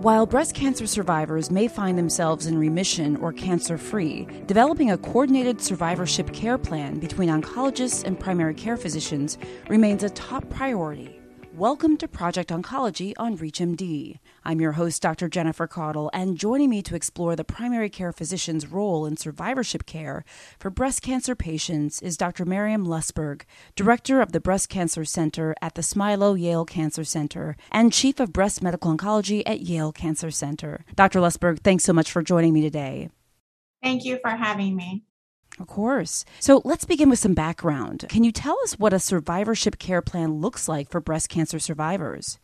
While breast cancer survivors may find themselves in remission or cancer free, developing a coordinated survivorship care plan between oncologists and primary care physicians remains a top priority. Welcome to Project Oncology on ReachMD. I'm your host, Dr. Jennifer Caudle, and joining me to explore the primary care physician's role in survivorship care for breast cancer patients is Dr. Maryam Lustberg, Director of the Breast Cancer Center at the Smilow Yale Cancer Center and Chief of Breast Medical Oncology at Yale Cancer Center. Dr. Lustberg, thanks so much for joining me today. Thank you for having me. Of course. So let's begin with some background. Can you tell us what a survivorship care plan looks like for breast cancer survivors?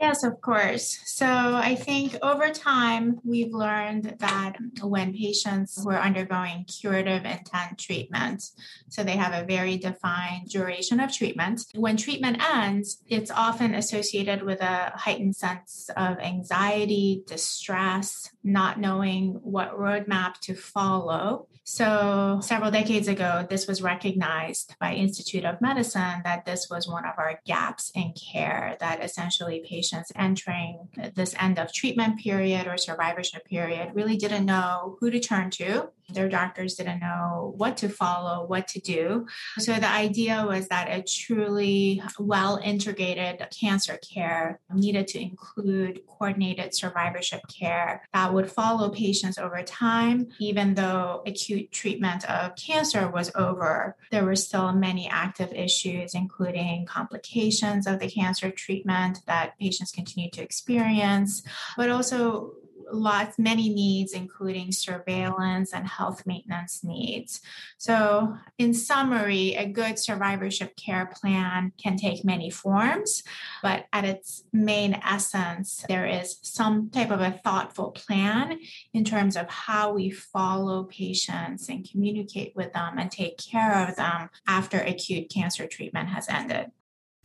Yes, of course. So I think over time, we've learned that when patients who are undergoing curative intent treatment, so they have a very defined duration of treatment, when treatment ends, it's often associated with a heightened sense of anxiety, distress, not knowing what roadmap to follow. So several decades ago, this was recognized by Institute of Medicine that this was one of our gaps in care, that essentially patients entering this end of treatment period or survivorship period really didn't know who to turn to. Their doctors didn't know what to follow, what to do. So the idea was that a truly well integrated cancer care needed to include coordinated survivorship care that would follow patients over time, even though acute treatment of cancer was over. There were still many active issues, including complications of the cancer treatment that patients patients continue to experience, but also lots many needs including surveillance and health maintenance needs. So in summary a good survivorship care plan can take many forms but at its main essence there is some type of a thoughtful plan in terms of how we follow patients and communicate with them and take care of them after acute cancer treatment has ended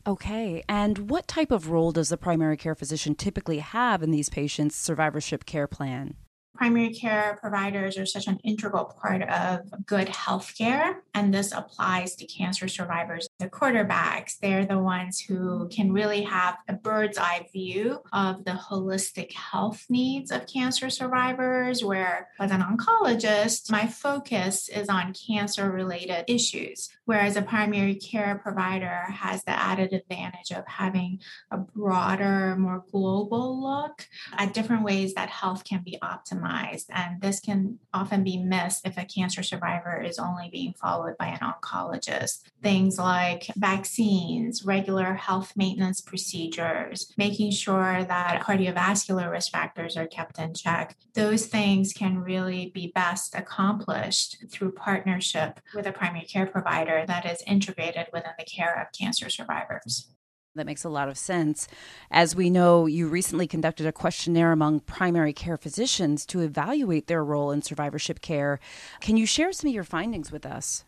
Okay. And what type of role does the primary care physician typically have in these patients' survivorship care plan? Primary care providers are such an integral part of good healthcare, and this applies to cancer survivors. The quarterbacks, they're the ones who can really have a bird's eye view of the holistic health needs of cancer survivors. Where, as an oncologist, my focus is on cancer related issues, whereas a primary care provider has the added advantage of having a broader, more global look at different ways that health can be optimized compromised. And this can often be missed if a cancer survivor is only being followed by an oncologist. Things like vaccines, regular health maintenance procedures, making sure that cardiovascular risk factors are kept in check. Those things can really be best accomplished through partnership with a primary care provider that is integrated within the care of cancer survivors. That makes a lot of sense. As we know, you recently conducted a questionnaire among primary care physicians to evaluate their role in survivorship care. Can you share some of your findings with us?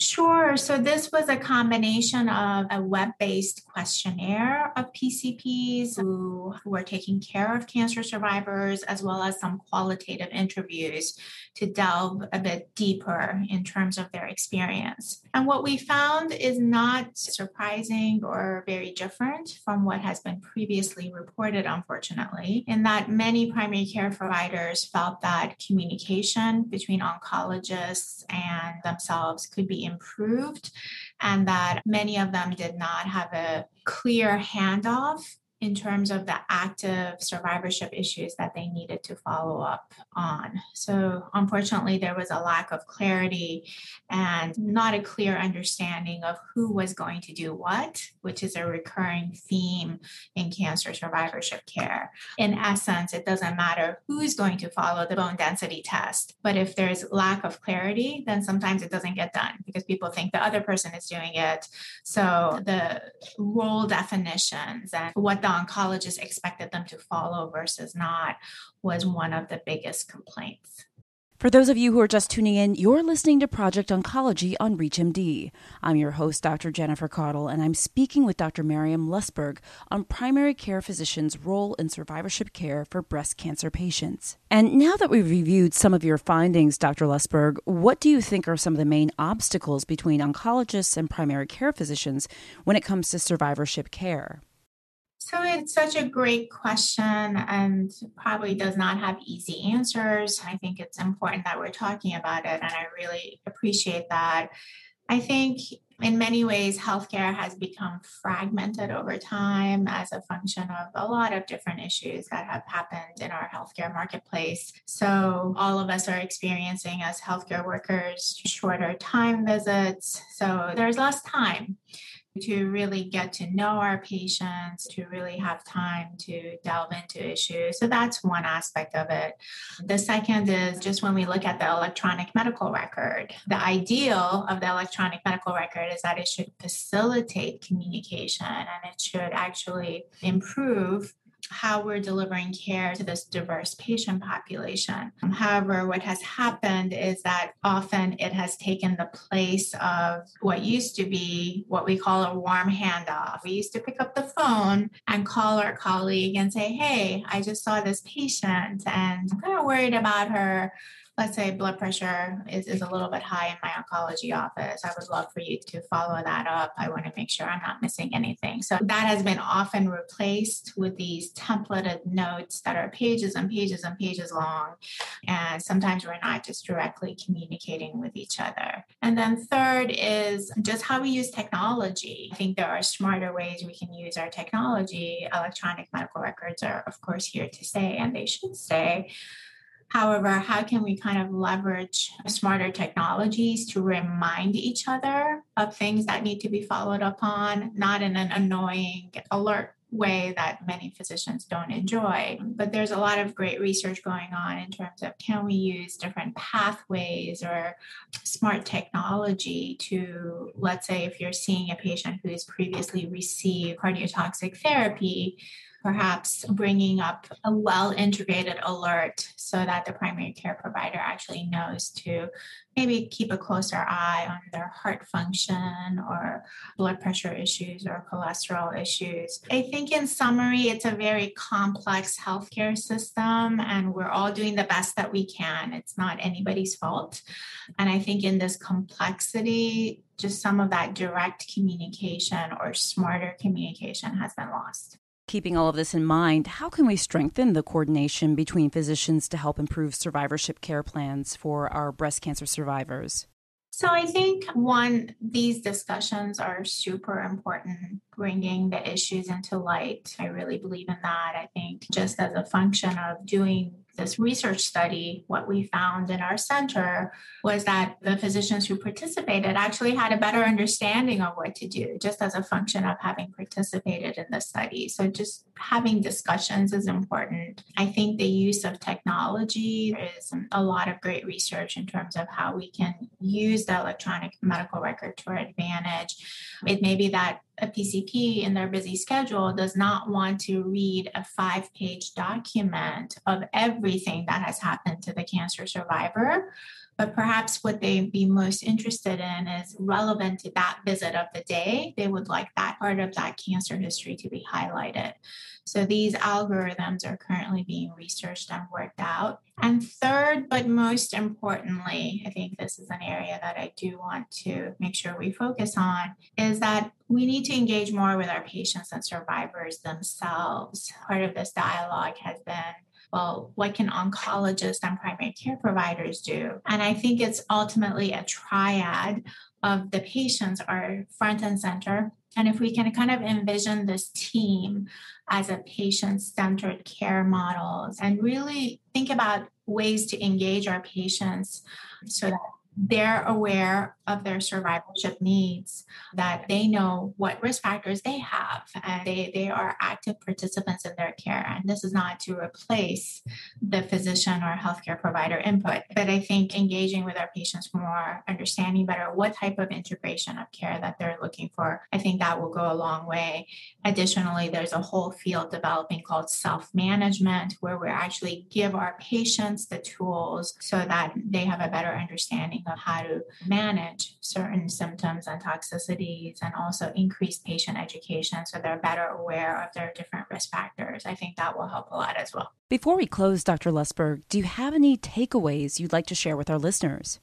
Sure. So this was a combination of a web-based questionnaire of PCPs who, who are taking care of cancer survivors, as well as some qualitative interviews to delve a bit deeper in terms of their experience. And what we found is not surprising or very different from what has been previously reported, unfortunately, in that many primary care providers felt that communication between oncologists and themselves could be improved, and that many of them did not have a clear handoff in terms of the active survivorship issues that they needed to follow up on. So, unfortunately, there was a lack of clarity and not a clear understanding of who was going to do what, which is a recurring theme in cancer survivorship care. In essence, it doesn't matter who's going to follow the bone density test, but if there's lack of clarity, then sometimes it doesn't get done because people think the other person is doing it. So, the role definitions and what the the oncologist expected them to follow versus not was one of the biggest complaints. For those of you who are just tuning in, you're listening to Project Oncology on ReachMD. I'm your host, Dr. Jennifer Caudle, and I'm speaking with Dr. Maryam Lustberg on primary care physicians' role in survivorship care for breast cancer patients. And now that we've reviewed some of your findings, Dr. Lustberg, what do you think are some of the main obstacles between oncologists and primary care physicians when it comes to survivorship care? So it's such a great question and probably does not have easy answers. I think it's important that we're talking about it, and I really appreciate that. I think in many ways, healthcare has become fragmented over time as a function of a lot of different issues that have happened in our healthcare marketplace. So, all of us are experiencing as healthcare workers shorter time visits. So, there's less time to really get to know our patients, to really have time to delve into issues. So that's one aspect of it. The second is just when we look at the electronic medical record, the ideal of the electronic medical record is that it should facilitate communication and it should actually improve how we're delivering care to this diverse patient population. Um, however, what has happened is that often it has taken the place of what used to be what we call a warm handoff. We used to pick up the phone and call our colleague and say, Hey, I just saw this patient and I'm kind of worried about her let's say blood pressure is, is a little bit high in my oncology office, I would love for you to follow that up. I want to make sure I'm not missing anything. So that has been often replaced with these templated notes that are pages and pages and pages long. And sometimes we're not just directly communicating with each other. And then third is just how we use technology. I think there are smarter ways we can use our technology. Electronic medical records are, of course, here to stay, and they should stay. However, how can we kind of leverage smarter technologies to remind each other of things that need to be followed up on, not in an annoying alert way that many physicians don't enjoy. But there's a lot of great research going on in terms of can we use different pathways or smart technology to, let's say, if you're seeing a patient who has previously received cardiotoxic therapy, perhaps bringing up a well integrated alert so that the primary care provider actually knows to maybe keep a closer eye on their heart function or blood pressure issues or cholesterol issues. I think, in summary, it's a very complex healthcare system, and we're all doing the best that we can. It's not anybody's fault. And I think in this complexity, just some of that direct communication or smarter communication has been lost. Keeping all of this in mind, how can we strengthen the coordination between physicians to help improve survivorship care plans for our breast cancer survivors? So, I think one, these discussions are super important, bringing the issues into light. I really believe in that. I think just as a function of doing this research study, what we found in our center was that the physicians who participated actually had a better understanding of what to do, just as a function of having participated in the study. So, just having discussions is important. I think the use of technology is a lot of great research in terms of how we can use the electronic medical record to our advantage. It may be that a PCP in their busy schedule does not want to read a five page document of everything that has happened to the cancer survivor. But perhaps what they'd be most interested in is relevant to that visit of the day. They would like that part of that cancer history to be highlighted. So these algorithms are currently being researched and worked out. And third, but most importantly, I think this is an area that I do want to make sure we focus on, is that we need to engage more with our patients and survivors themselves. Part of this dialogue has been well, what can oncologists and primary care providers do? And I think it's ultimately a triad of the patients are front and center. And if we can kind of envision this team as a patient centered care models and really think about ways to engage our patients so that they're aware of their survivorship needs, that they know what risk factors they have, and they, they are active participants in their care. And this is not to replace the physician or healthcare provider input, but I think engaging with our patients more, understanding better what type of integration of care that they're looking for, I think that will go a long way. Additionally, there's a whole field developing called self management, where we actually give our patients the tools so that they have a better understanding of how to manage certain symptoms and toxicities and also increase patient education so they're better aware of their different risk factors. I think that will help a lot as well. Before we close, Dr. Lustberg, do you have any takeaways you'd like to share with our listeners?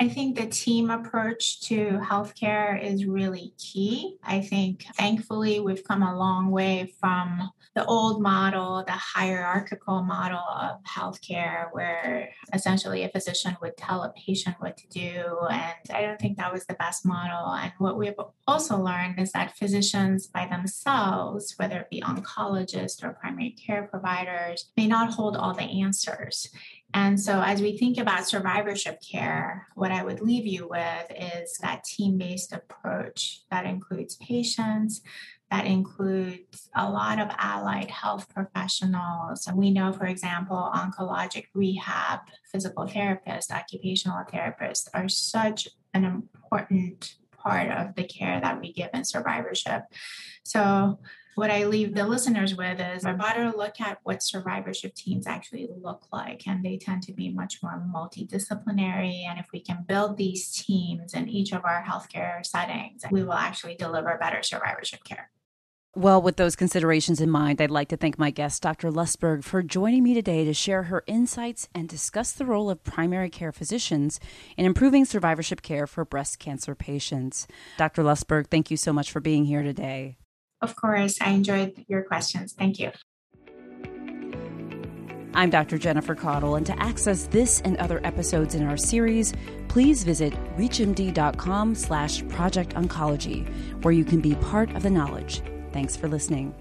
I think the team approach to healthcare is really key. I think thankfully we've come a long way from the old model, the hierarchical model of healthcare, where essentially a physician would tell a patient what to do. And I don't think that was the best model. And what we've also learned is that physicians by themselves, whether it be oncologists or primary care providers, may not hold all the answers. And so, as we think about survivorship care, what I would leave you with is that team based approach that includes patients, that includes a lot of allied health professionals. And we know, for example, oncologic rehab, physical therapists, occupational therapists are such an important part of the care that we give in survivorship. So, what I leave the listeners with is a broader look at what survivorship teams actually look like. And they tend to be much more multidisciplinary. And if we can build these teams in each of our healthcare settings, we will actually deliver better survivorship care. Well, with those considerations in mind, I'd like to thank my guest, Dr. Lustberg, for joining me today to share her insights and discuss the role of primary care physicians in improving survivorship care for breast cancer patients. Dr. Lustberg, thank you so much for being here today. Of course, I enjoyed your questions. Thank you. I'm Dr. Jennifer Caudle, and to access this and other episodes in our series, please visit reachmd.com slash project oncology, where you can be part of the knowledge. Thanks for listening.